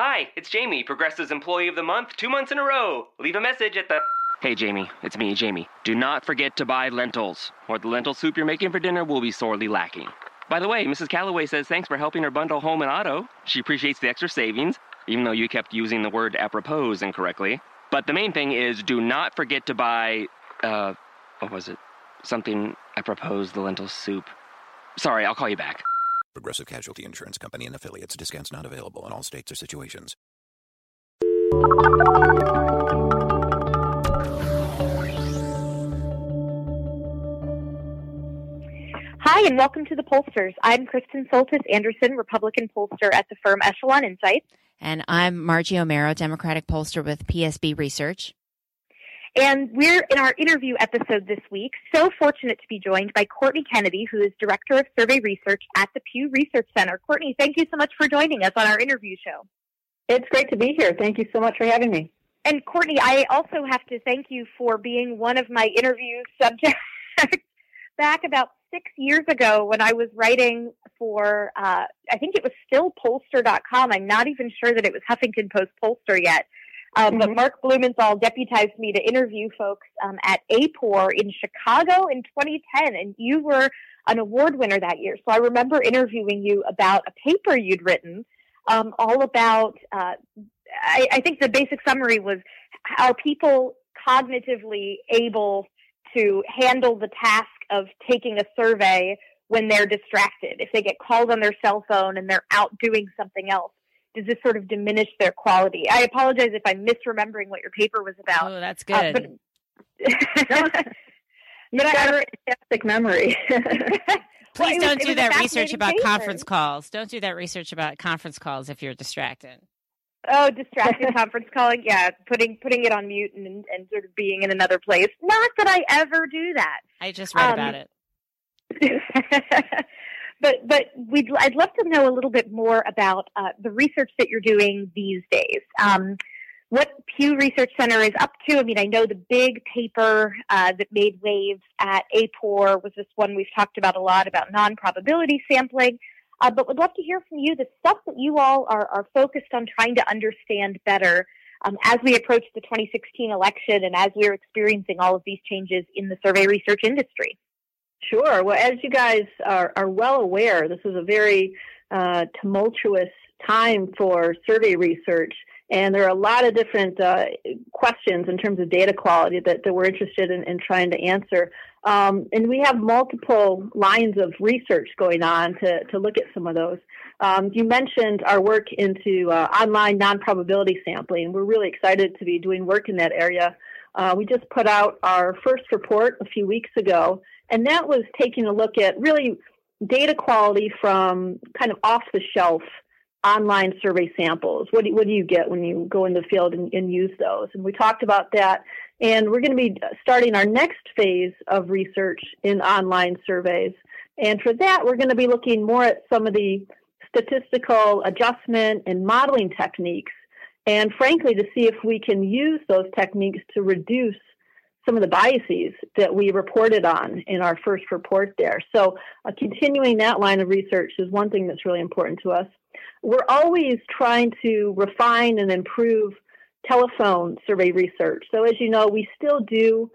Hi, it's Jamie, Progressive's Employee of the Month, two months in a row. Leave a message at the. Hey, Jamie, it's me, Jamie. Do not forget to buy lentils, or the lentil soup you're making for dinner will be sorely lacking. By the way, Mrs. Calloway says thanks for helping her bundle home and auto. She appreciates the extra savings, even though you kept using the word apropos incorrectly. But the main thing is do not forget to buy, uh, what was it? Something apropos the lentil soup. Sorry, I'll call you back. Progressive Casualty Insurance Company and affiliates. Discounts not available in all states or situations. Hi, and welcome to the Pollsters. I'm Kristen Soltis Anderson, Republican pollster at the firm Echelon Insights. And I'm Margie Omero, Democratic pollster with PSB Research. And we're in our interview episode this week, so fortunate to be joined by Courtney Kennedy, who is Director of Survey Research at the Pew Research Center. Courtney, thank you so much for joining us on our interview show. It's great to be here. Thank you so much for having me. And Courtney, I also have to thank you for being one of my interview subjects back about six years ago when I was writing for, uh, I think it was still pollster.com. I'm not even sure that it was Huffington Post Pollster yet. Um, mm-hmm. But Mark Blumenthal deputized me to interview folks um, at AAPOR in Chicago in 2010, and you were an award winner that year. So I remember interviewing you about a paper you'd written um, all about, uh, I, I think the basic summary was are people cognitively able to handle the task of taking a survey when they're distracted. If they get called on their cell phone and they're out doing something else, does this sort of diminish their quality? I apologize if I'm misremembering what your paper was about. Oh, that's uh, good. Uh, but, but I have a fantastic memory. Please well, don't was, do that research about paper. conference calls. Don't do that research about conference calls if you're distracted. Oh, distracted conference calling. Yeah, putting putting it on mute and, and sort of being in another place. Not that I ever do that. I just read um, about it. but but we'd I'd love to know a little bit more about uh, the research that you're doing these days. Um, what Pew Research Center is up to. I mean, I know the big paper uh, that made waves at AAPOR was this one we've talked about a lot about non-probability sampling. Uh, but would love to hear from you the stuff that you all are, are focused on trying to understand better um, as we approach the 2016 election and as we're experiencing all of these changes in the survey research industry. Sure. Well, as you guys are, are well aware, this is a very uh, tumultuous time for survey research. And there are a lot of different uh, questions in terms of data quality that, that we're interested in, in trying to answer. Um, and we have multiple lines of research going on to, to look at some of those. Um, you mentioned our work into uh, online non probability sampling. We're really excited to be doing work in that area. Uh, we just put out our first report a few weeks ago, and that was taking a look at really data quality from kind of off the shelf online survey samples. What do, what do you get when you go in the field and, and use those? And we talked about that. And we're going to be starting our next phase of research in online surveys. And for that, we're going to be looking more at some of the statistical adjustment and modeling techniques. And frankly, to see if we can use those techniques to reduce some of the biases that we reported on in our first report there. So, uh, continuing that line of research is one thing that's really important to us. We're always trying to refine and improve telephone survey research. So, as you know, we still do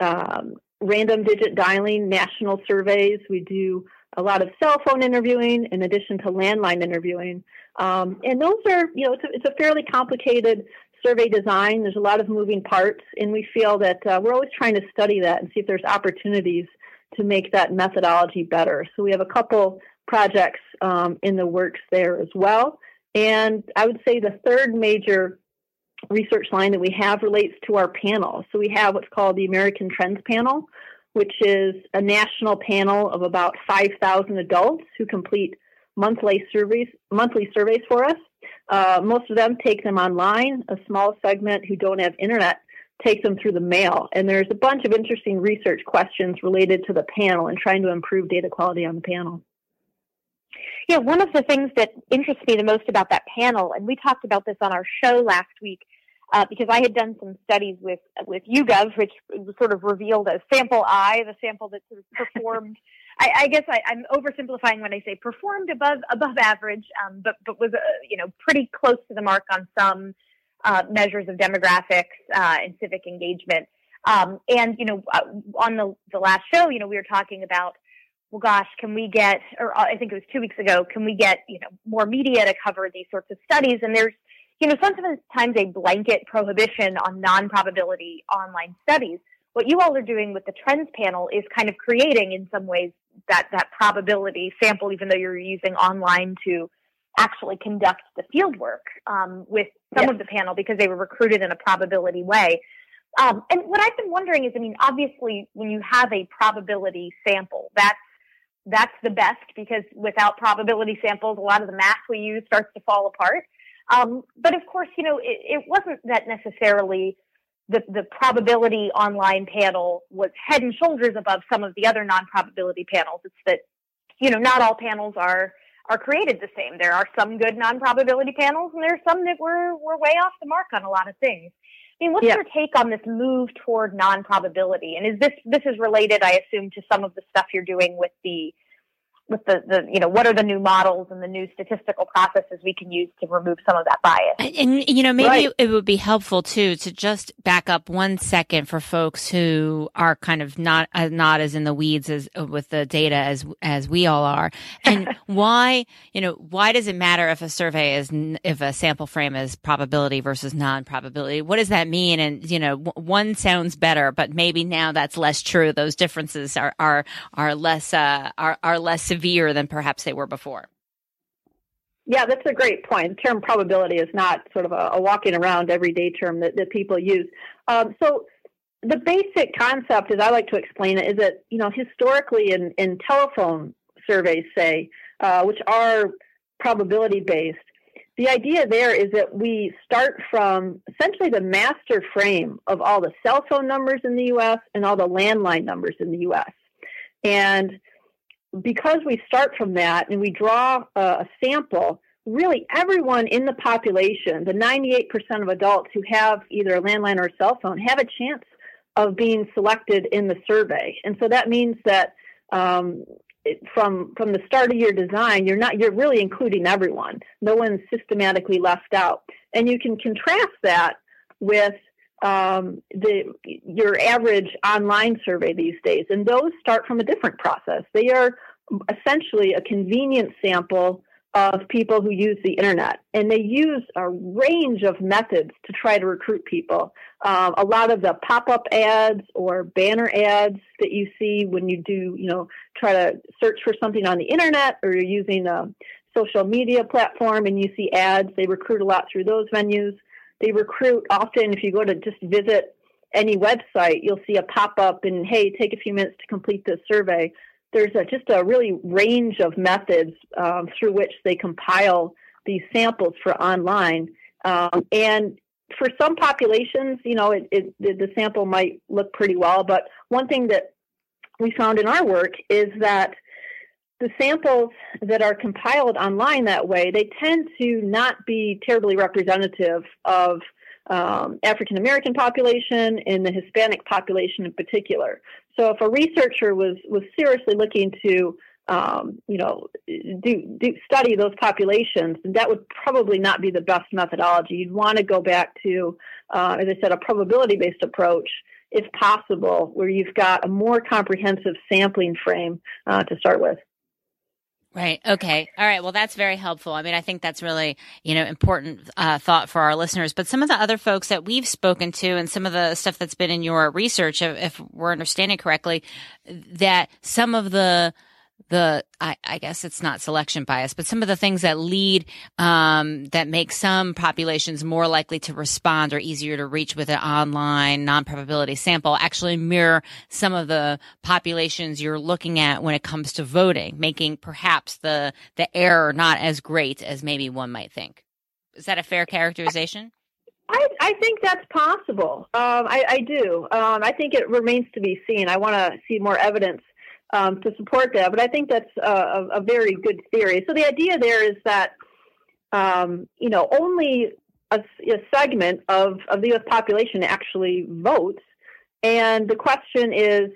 um, random digit dialing national surveys. We do a lot of cell phone interviewing in addition to landline interviewing. Um, and those are, you know, it's a, it's a, fairly complicated survey design. There's a lot of moving parts, and we feel that uh, we're always trying to study that and see if there's opportunities to make that methodology better. So we have a couple projects um, in the works there as well. And I would say the third major research line that we have relates to our panel. So we have what's called the American Trends Panel, which is a national panel of about 5,000 adults who complete monthly surveys monthly surveys for us. Uh, most of them take them online. A small segment who don't have internet take them through the mail. And there's a bunch of interesting research questions related to the panel and trying to improve data quality on the panel. Yeah, one of the things that interests me the most about that panel, and we talked about this on our show last week, uh, because I had done some studies with with YouGov, which sort of revealed a sample I, the sample that sort of performed. I, I, guess I, am oversimplifying when I say performed above above average, um, but but was uh, you know pretty close to the mark on some uh, measures of demographics uh, and civic engagement. Um, and you know, uh, on the the last show, you know, we were talking about, well, gosh, can we get, or uh, I think it was two weeks ago, can we get you know more media to cover these sorts of studies? And there's you know, sometimes a blanket prohibition on non-probability online studies. What you all are doing with the trends panel is kind of creating in some ways that, that probability sample, even though you're using online to actually conduct the field work um, with some yes. of the panel because they were recruited in a probability way. Um, and what I've been wondering is, I mean, obviously, when you have a probability sample, that's that's the best because without probability samples, a lot of the math we use starts to fall apart. Um, but of course, you know, it, it wasn't that necessarily the, the probability online panel was head and shoulders above some of the other non-probability panels. It's that, you know, not all panels are are created the same. There are some good non-probability panels, and there are some that were were way off the mark on a lot of things. I mean, what's yeah. your take on this move toward non-probability? And is this this is related, I assume, to some of the stuff you're doing with the with the, the you know what are the new models and the new statistical processes we can use to remove some of that bias? And, you know maybe right. it would be helpful too to just back up one second for folks who are kind of not uh, not as in the weeds as uh, with the data as as we all are. And why you know why does it matter if a survey is if a sample frame is probability versus non-probability? What does that mean? And you know one sounds better but maybe now that's less true. Those differences are are are less uh, are are less severe than perhaps they were before. Yeah, that's a great point. The term probability is not sort of a, a walking around everyday term that, that people use. Um, so the basic concept, as I like to explain it, is that you know historically in, in telephone surveys, say, uh, which are probability based, the idea there is that we start from essentially the master frame of all the cell phone numbers in the U.S. and all the landline numbers in the U.S. And because we start from that and we draw a, sample, really everyone in the population, the 98% of adults who have either a landline or a cell phone, have a chance of being selected in the survey. And so that means that um, from from the start of your design, you're not you're really including everyone. No one's systematically left out, and you can contrast that with um, the your average online survey these days, and those start from a different process. They are essentially a convenient sample of people who use the internet, and they use a range of methods to try to recruit people. Um, a lot of the pop-up ads or banner ads that you see when you do, you know, try to search for something on the internet, or you're using a social media platform and you see ads. They recruit a lot through those venues. They recruit often if you go to just visit any website, you'll see a pop up and hey, take a few minutes to complete this survey. There's a, just a really range of methods um, through which they compile these samples for online. Um, and for some populations, you know, it, it, the sample might look pretty well. But one thing that we found in our work is that the samples that are compiled online that way, they tend to not be terribly representative of um, African American population and the Hispanic population in particular. So if a researcher was was seriously looking to um, you know do, do study those populations, that would probably not be the best methodology. You'd want to go back to, uh, as I said, a probability based approach if possible, where you've got a more comprehensive sampling frame uh, to start with. Right. Okay. All right. Well, that's very helpful. I mean, I think that's really, you know, important uh, thought for our listeners. But some of the other folks that we've spoken to and some of the stuff that's been in your research, if, if we're understanding correctly, that some of the the I, I, guess it's not selection bias, but some of the things that lead um, that make some populations more likely to respond or easier to reach with an online non-probability sample actually mirror some of the populations you're looking at when it comes to voting, making perhaps the the error not as great as maybe one might think. is that a fair characterization? I, I think that's possible. Um, I, I, do. Um, I think it remains to be seen. I want to see more evidence um, to support that, but I think that's a, a, very good theory. So the idea there is that um, you know only a, a, segment of, of the U.S. population actually votes, and the question is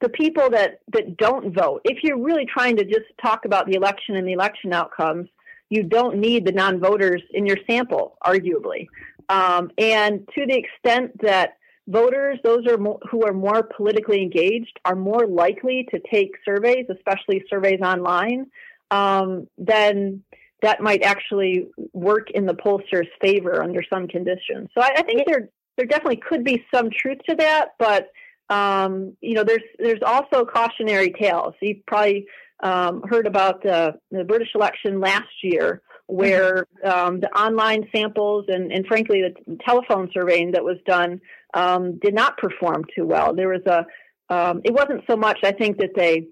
the people that, that don't vote. If you're really trying to just talk about the election and the election outcomes, you don't need the non-voters in your sample, arguably. Um, and to the extent that voters, those are more, who are more politically engaged, are more likely to take surveys, especially surveys online, um, then that might actually work in the pollster's favor under some conditions. So I, I think there there definitely could be some truth to that, but um, you know, there's there's also cautionary tales. You've probably um, heard about the, the British election last year, where um, the online samples and, and frankly the telephone surveying that was done um, did not perform too well. There was a um, it wasn't so much I think that they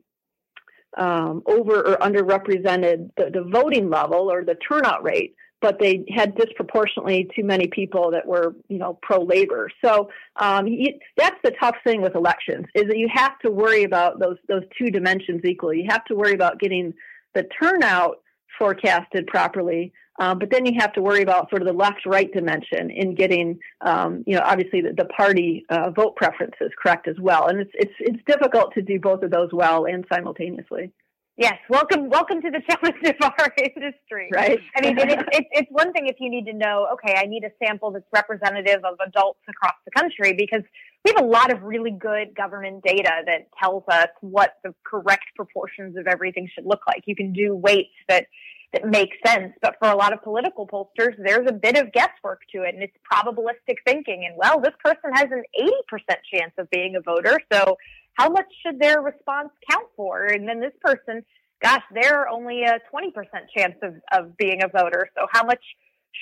um, over or underrepresented the, the voting level or the turnout rate, but they had disproportionately too many people that were, you know, pro-labor. So um, you, that's the tough thing with elections is that you have to worry about those those two dimensions equally. You have to worry about getting the turnout forecasted properly, um, but then you have to worry about sort of the left-right dimension in getting, um, you know, obviously the, the party uh, vote preferences correct as well. And it's it's it's difficult to do both of those well and simultaneously. Yes, welcome, welcome to the challenge of our industry. Right. I mean, it, it, it's one thing if you need to know, okay, I need a sample that's representative of adults across the country because we have a lot of really good government data that tells us what the correct proportions of everything should look like. You can do weights that that makes sense, but for a lot of political pollsters, there's a bit of guesswork to it, and it's probabilistic thinking. And well, this person has an 80% chance of being a voter, so how much should their response count for? And then this person, gosh, they're only a 20% chance of, of being a voter. So how much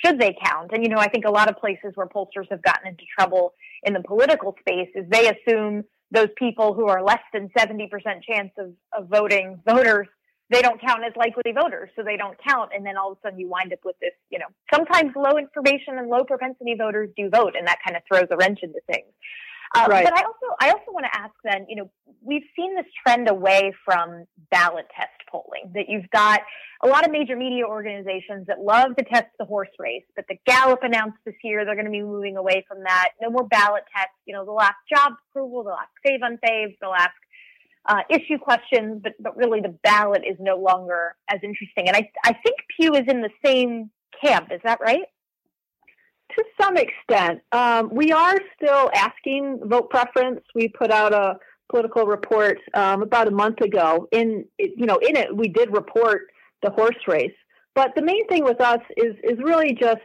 should they count? And, you know, I think a lot of places where pollsters have gotten into trouble in the political space is they assume those people who are less than 70% chance of, of voting voters, they don't count as likely voters. So they don't count. And then all of a sudden you wind up with this, you know, sometimes low information and low propensity voters do vote. And that kind of throws a wrench into things. Uh, right. But I also, I also want to ask then, you know, we've seen this trend away from ballot test polling, that you've got a lot of major media organizations that love to test the horse race, but the Gallup announced this year they're going to be moving away from that. No more ballot tests. You know, they'll ask job approval, they'll ask save unsaves, they'll ask uh, issue questions, but, but really the ballot is no longer as interesting. And I, I think Pew is in the same camp. Is that right? To some extent, um, we are still asking vote preference. We put out a political report um, about a month ago. In you know, in it, we did report the horse race. But the main thing with us is is really just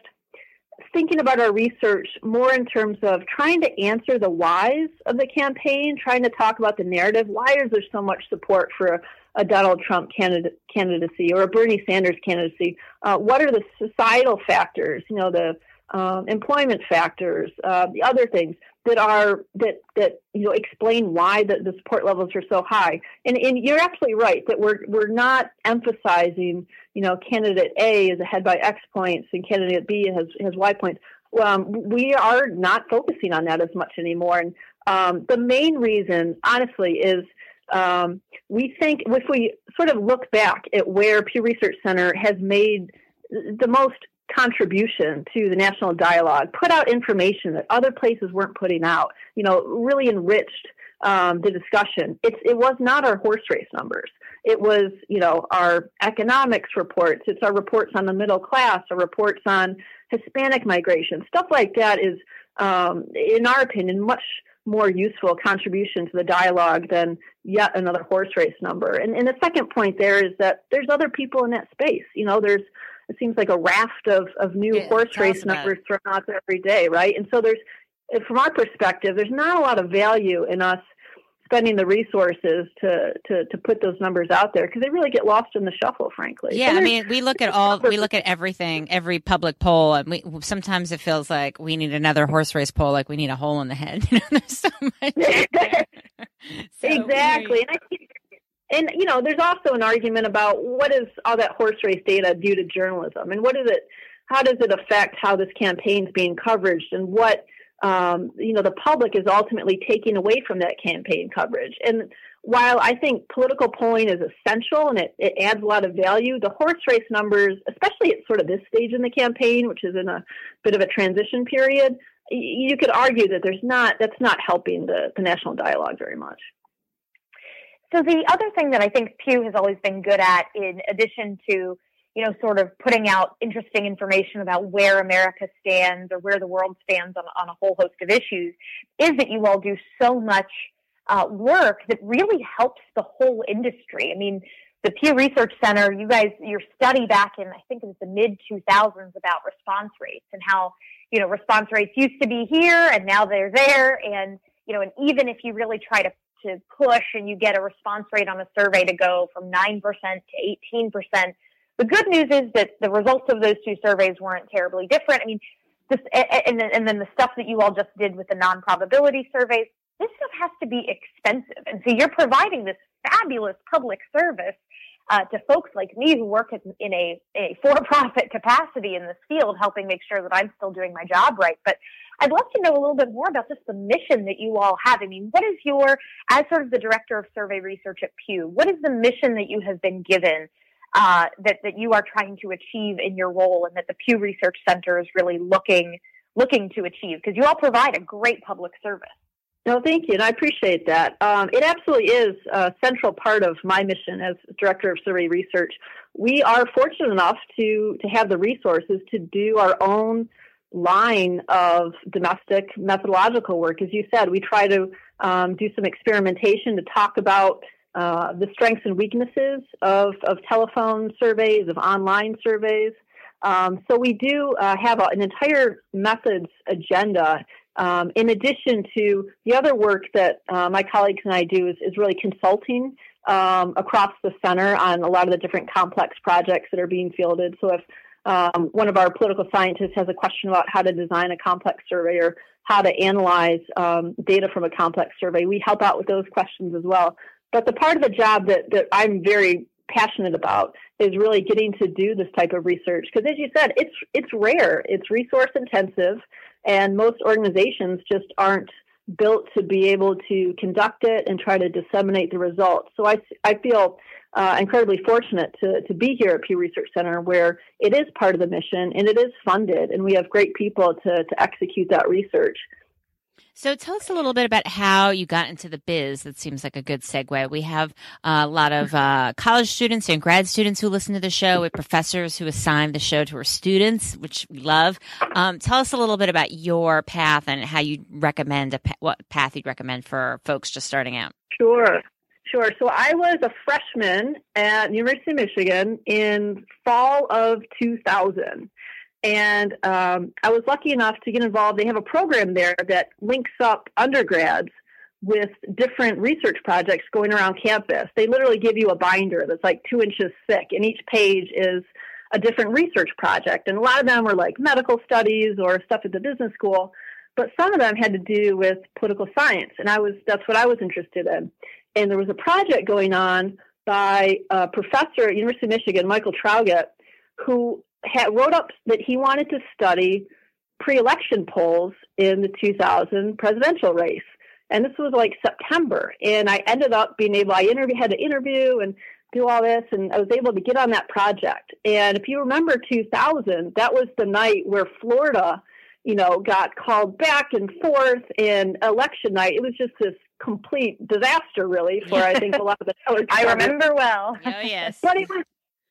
thinking about our research more in terms of trying to answer the whys of the campaign, trying to talk about the narrative. Why is there so much support for a, Donald Trump candidacy or a Bernie Sanders candidacy? Uh, what are the societal factors? You know, the um, employment factors, uh, the other things that are that that you know explain why the, the support levels are so high. And, and you're absolutely right that we're we're not emphasizing you know candidate A is ahead by X points and candidate B has has Y points. Um, we are not focusing on that as much anymore. And um, the main reason, honestly, is um, we think if we sort of look back at where Pew Research Center has made the most contribution to the national dialogue, put out information that other places weren't putting out, you know, really enriched um, the discussion. It's, it was not our horse race numbers. It was, you know, our economics reports. It's our reports on the middle class, our reports on Hispanic migration. Stuff like that is, um, in our opinion, much more useful contribution to the dialogue than yet another horse race number. And, and the second point there is that there's other people in that space. You know, there's it seems like a raft of, of new horse race numbers thrown out there every day, right? And so there's, from our perspective, there's not a lot of value in us spending the resources to to to put those numbers out there because they really get lost in the shuffle frankly. Yeah i mean we look at all we look at everything every public poll and we sometimes it feels like we need another horse race poll like we need a hole in the head. You know there's so much. So exactly and i think and you know, there's also an argument about what is all that horse race data do to journalism, and what is it? how does it affect how this campaign is being covered and what um, you know the public is ultimately taking away from that campaign coverage. And while I think political polling is essential and it, it adds a lot of value, the horse race numbers, especially at sort of this stage in the campaign, which is in a bit of a transition period, you could argue that there's not that's not helping the, the national dialogue very much. So the other thing that I think Pew has always been good at, in addition to you know, sort of putting out interesting information about where America stands or where the world stands on, on a whole host of issues, is that you all do so much uh, work that really helps the whole industry. I mean, the Pew Research Center, you guys, your study back in, I think it was the mid 2000s about response rates and how, you know, response rates used to be here and now they're there. And, you know, and even if you really try to, to push and you get a response rate on a survey to go from 9% to 18%, the good news is that the results of those two surveys weren't terribly different. I mean, this, and, and then the stuff that you all just did with the non-probability surveys, this stuff has to be expensive. And so you're providing this fabulous public service uh, to folks like me who work in a, a for-profit capacity in this field, helping make sure that I'm still doing my job right. But I'd love to know a little bit more about just the mission that you all have. I mean, what is your, as sort of the director of survey research at Pew, what is the mission that you have been given uh, that that you are trying to achieve in your role, and that the Pew Research Center is really looking looking to achieve? Because you all provide a great public service. No, thank you, and I appreciate that. Um, it absolutely is a central part of my mission as director of survey research. We are fortunate enough to to have the resources to do our own line of domestic methodological work. As you said, we try to um, do some experimentation to talk about uh, the strengths and weaknesses of, of telephone surveys, of online surveys. Um, so we do uh, have an entire methods agenda. Um, in addition to the other work that uh, my colleagues and I do is, is really consulting um, across the center on a lot of the different complex projects that are being fielded. So if um, one of our political scientists has a question about how to design a complex survey or how to analyze um, data from a complex survey, we help out with those questions as well. But the part of the job that, that I'm very passionate about is really getting to do this type of research because as you said it's it's rare it's resource intensive and most organizations just aren't built to be able to conduct it and try to disseminate the results. So i, I feel uh, incredibly fortunate to, to be here at pew research center where it is part of the mission and it is funded and we have great people to, to execute that research so tell us a little bit about how you got into the biz. That seems like a good segue. We have a lot of uh, college students and grad students who listen to the show. Have professors who assign the show to our students, which we love. Um, tell us a little bit about your path and how you recommend a what path you'd recommend for folks just starting out. Sure. Sure. So I was a freshman at University of Michigan in fall of 2000. And um, I was lucky enough to get involved. They have a program there that links up undergrads with different research projects going around campus. They literally give you a binder that's like two inches thick, and each page is a different research project. And a lot of them were like medical studies or stuff at the business school, but some of them had to do with political science, and I was that's what I was interested in. And there was a project going on by a professor at University of Michigan, Michael Traugott, who had, wrote up that he wanted to study pre-election polls in the 2000 presidential race. And this was like September. And I ended up being able, I interview, had to interview and do all this. And I was able to get on that project. And if you remember 2000, that was the night where Florida, you know, got called back and forth and election night. It was just this complete disaster, really, for I think a lot of the. I remember well. Oh yes. but it was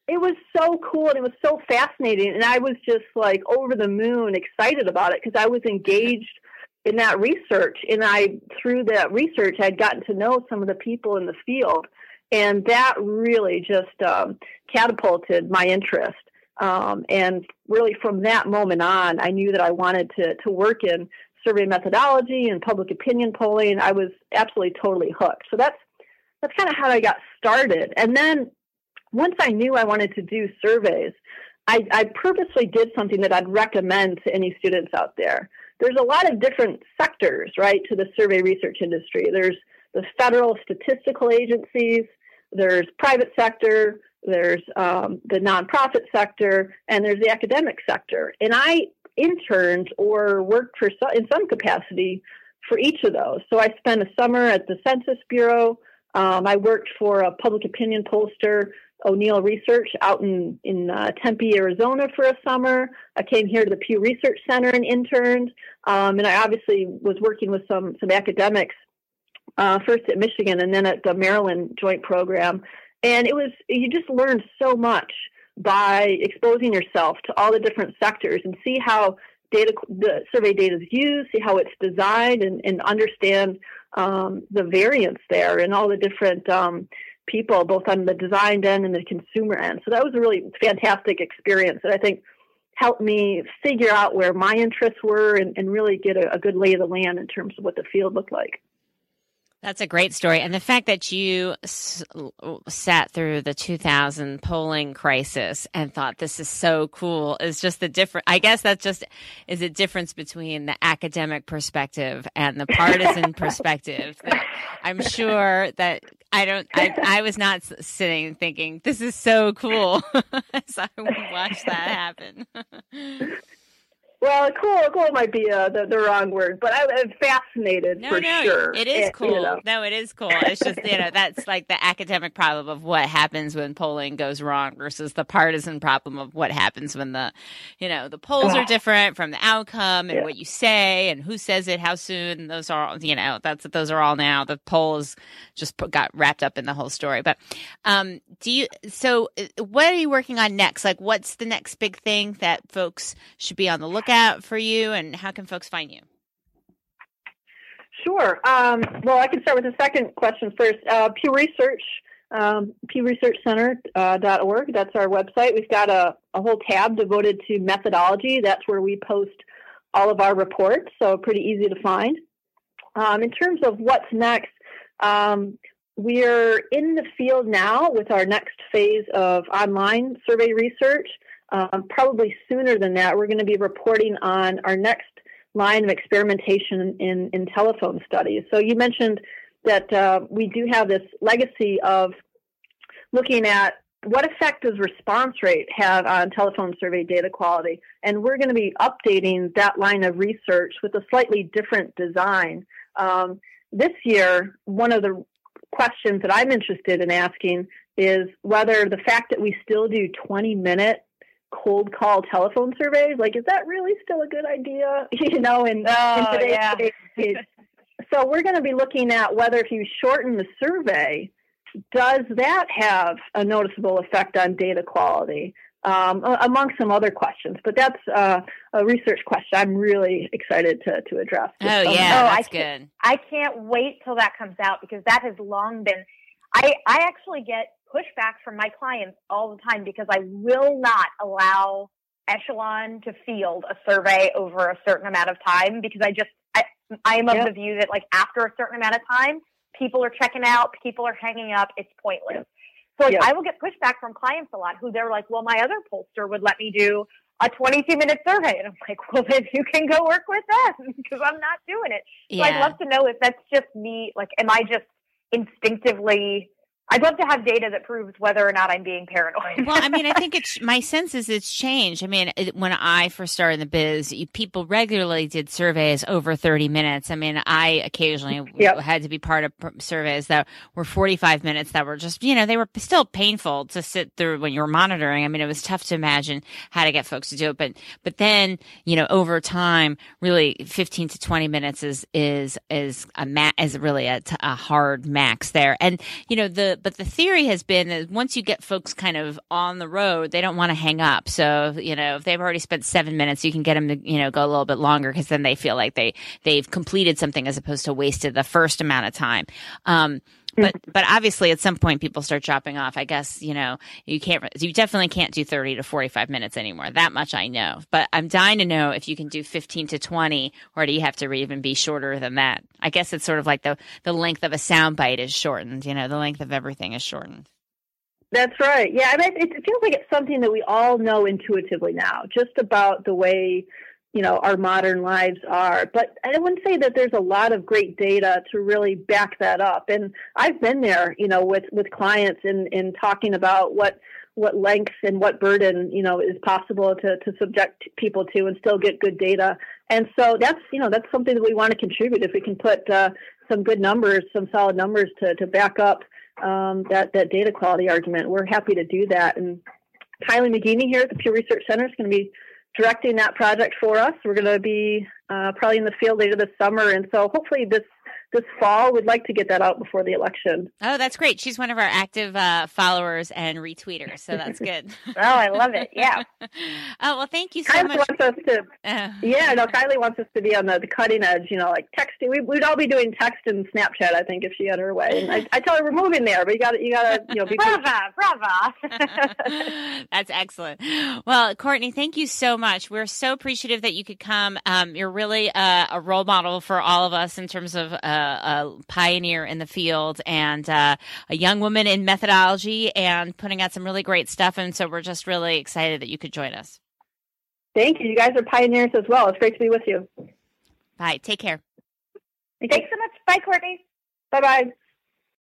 it was so cool and it was so fascinating. And i was just like over the moon excited about it because i was engaged in that research. And i through that research i'd gotten to know some of the people in the field. And that really just um, catapulted my interest. Um, and really from that moment on i knew that i wanted to, to work in survey methodology and public opinion polling. I was absolutely totally hooked. So that's that's kind of how i got started. And then once I knew I wanted to do surveys, I, I purposely did something that I'd recommend to any students out there. There's a lot of different sectors, right, to the survey research industry. There's the federal statistical agencies, there's private sector, there's um, the nonprofit sector, and there's the academic sector. And I interned or worked for in some capacity for each of those. So I spent a summer at the Census Bureau. Um, I worked for a public opinion pollster, O'Neill Research, out in in uh, Tempe, Arizona, for a summer. I came here to the Pew Research Center and interned. Um, and I obviously was working with some some academics uh, first at Michigan and then at the Maryland Joint Program. And it was you just learned so much by exposing yourself to all the different sectors and see how data the survey data is used, see how it's designed, and, and understand um, the variance there and all the different um, people, both on the design end and the consumer end. So that was a really fantastic experience that I think helped me figure out where my interests were and, and really get a, a good lay of the land in terms of what the field looked like. That's a great story. And the fact that you s- sat through the 2000 polling crisis and thought this is so cool is just the different, I guess that's just is a difference between the academic perspective and the partisan perspective. I'm sure that I don't, I, I was not sitting thinking, this is so cool as I watched that happen. Well, cool, cool might be uh, the, the wrong word, but I, am fascinated no, for no, sure. It is it, cool. You know. No, it is cool. It's just you know that's like the academic problem of what happens when polling goes wrong versus the partisan problem of what happens when the, you know, the polls are different from the outcome and Yeah. what you say and who says it, how soon. Those are you know that's those are all now the polls just put, got wrapped up in the whole story. But um, do you? So uh, what are you working on next? Like, what's the next big thing that folks should be on the lookout for you, and how can folks find you? Sure. Um, well, I can start with the second question first. Uh, Pew Research, um, pewresearchcenter.org. Uh, that's our website. We've got a, a whole tab devoted to methodology. That's where we post all of our reports, so pretty easy to find. Um, in terms of what's next, um, we're in the field now with our next phase of online survey research. Um, probably sooner than that, we're going to be reporting on our next line of experimentation in, in telephone studies. So you mentioned that uh, we do have this legacy of looking at what effect does response rate have on telephone survey data quality, and we're going to be updating that line of research with a slightly different design. Um, this year, one of the questions that I'm interested in asking is whether the fact that we still do 20 minute cold call telephone surveys, like, is that really still a good idea? You know, in, Oh, in today's yeah. So we're going to be looking at whether if you shorten the survey, does that have a noticeable effect on data quality? Um, among some other questions, but that's uh, a research question I'm really excited to, to address. Oh summer. yeah, Oh, I that's can- good. I can't wait till that comes out because that has long been. I I actually get pushback from my clients all the time because I will not allow Echelon to field a survey over a certain amount of time because I just I I am of Yep. the view that like after a certain amount of time, people are checking out, people are hanging up, it's pointless. So like, Yep. I will get pushback from clients a lot who they're like, well, my other pollster would let me do a 22 minute survey. And I'm like, well, then you can go work with them because I'm not doing it. So I'd love to know if that's just me. Like, am I just instinctively? I'd love to have data that proves whether or not I'm being paranoid. well, I mean, I think it's my sense is it's changed. I mean, it, when I first started in the biz, you, people regularly did surveys over 30 minutes. I mean, I occasionally Yep. had to be part of surveys that were 45 minutes that were just, you know, they were still painful to sit through when you were monitoring. I mean, it was tough to imagine how to get folks to do it. But, but then, you know, over time, really 15 to 20 minutes is, is, is a ma- is really a, t- a hard max there. And, you know, the, but the theory has been that once you get folks kind of on the road, they don't want to hang up. So, you know, if they've already spent seven minutes, you can get them to, you know, go a little bit longer because then they feel like they, they've completed something as opposed to wasted the first amount of time. Um, Mm-hmm. but but obviously at some point people start dropping off. I guess you know you can't you definitely can't do thirty to forty five minutes anymore. That much I know. But I'm dying to know if you can do fifteen to twenty, or do you have to even be shorter than that? I guess it's sort of like the the length of a sound bite is shortened. You know, the length of everything is shortened. That's right. Yeah, I mean, it feels like it's something that we all know intuitively now, just about the way you know our modern lives are. But i wouldn't say that there's a lot of great data to really back that up. And i've been there you know with with clients in in talking about what what length and what burden you know is possible to to subject people to and still get good data. And so that's you know that's something that we want to contribute. If we can put uh, some good numbers some solid numbers to to back up um, that that data quality argument we're happy to do that. And Kyley McGeeney here at the Pew Research Center is going to be directing that project for us. We're going to be uh, probably in the field later this summer, and so hopefully this this fall. We'd like to get that out before the election. Oh, that's great. She's one of our active uh, followers and retweeters, so that's good. oh, I love it. Yeah. oh, well, thank you so Kyley much. Wants us to, uh, yeah, no, Kyley wants us to be on the, the cutting edge, you know, like texting. We, would all be doing text and Snapchat, I think, if she had her way. And I, I tell her we're moving there, but you got to, you got to, you know, be brava, brava. that's excellent. Well, Courtney, thank you so much. We're so appreciative that you could come. Um, you're really uh, a role model for all of us in terms of uh, a pioneer in the field and uh, a young woman in methodology and putting out some really great stuff. And so we're just really excited that you could join us. Thank you. You guys are pioneers as well. It's great to be with you. Bye. Take care. Thanks so much. Bye, Courtney. Bye bye.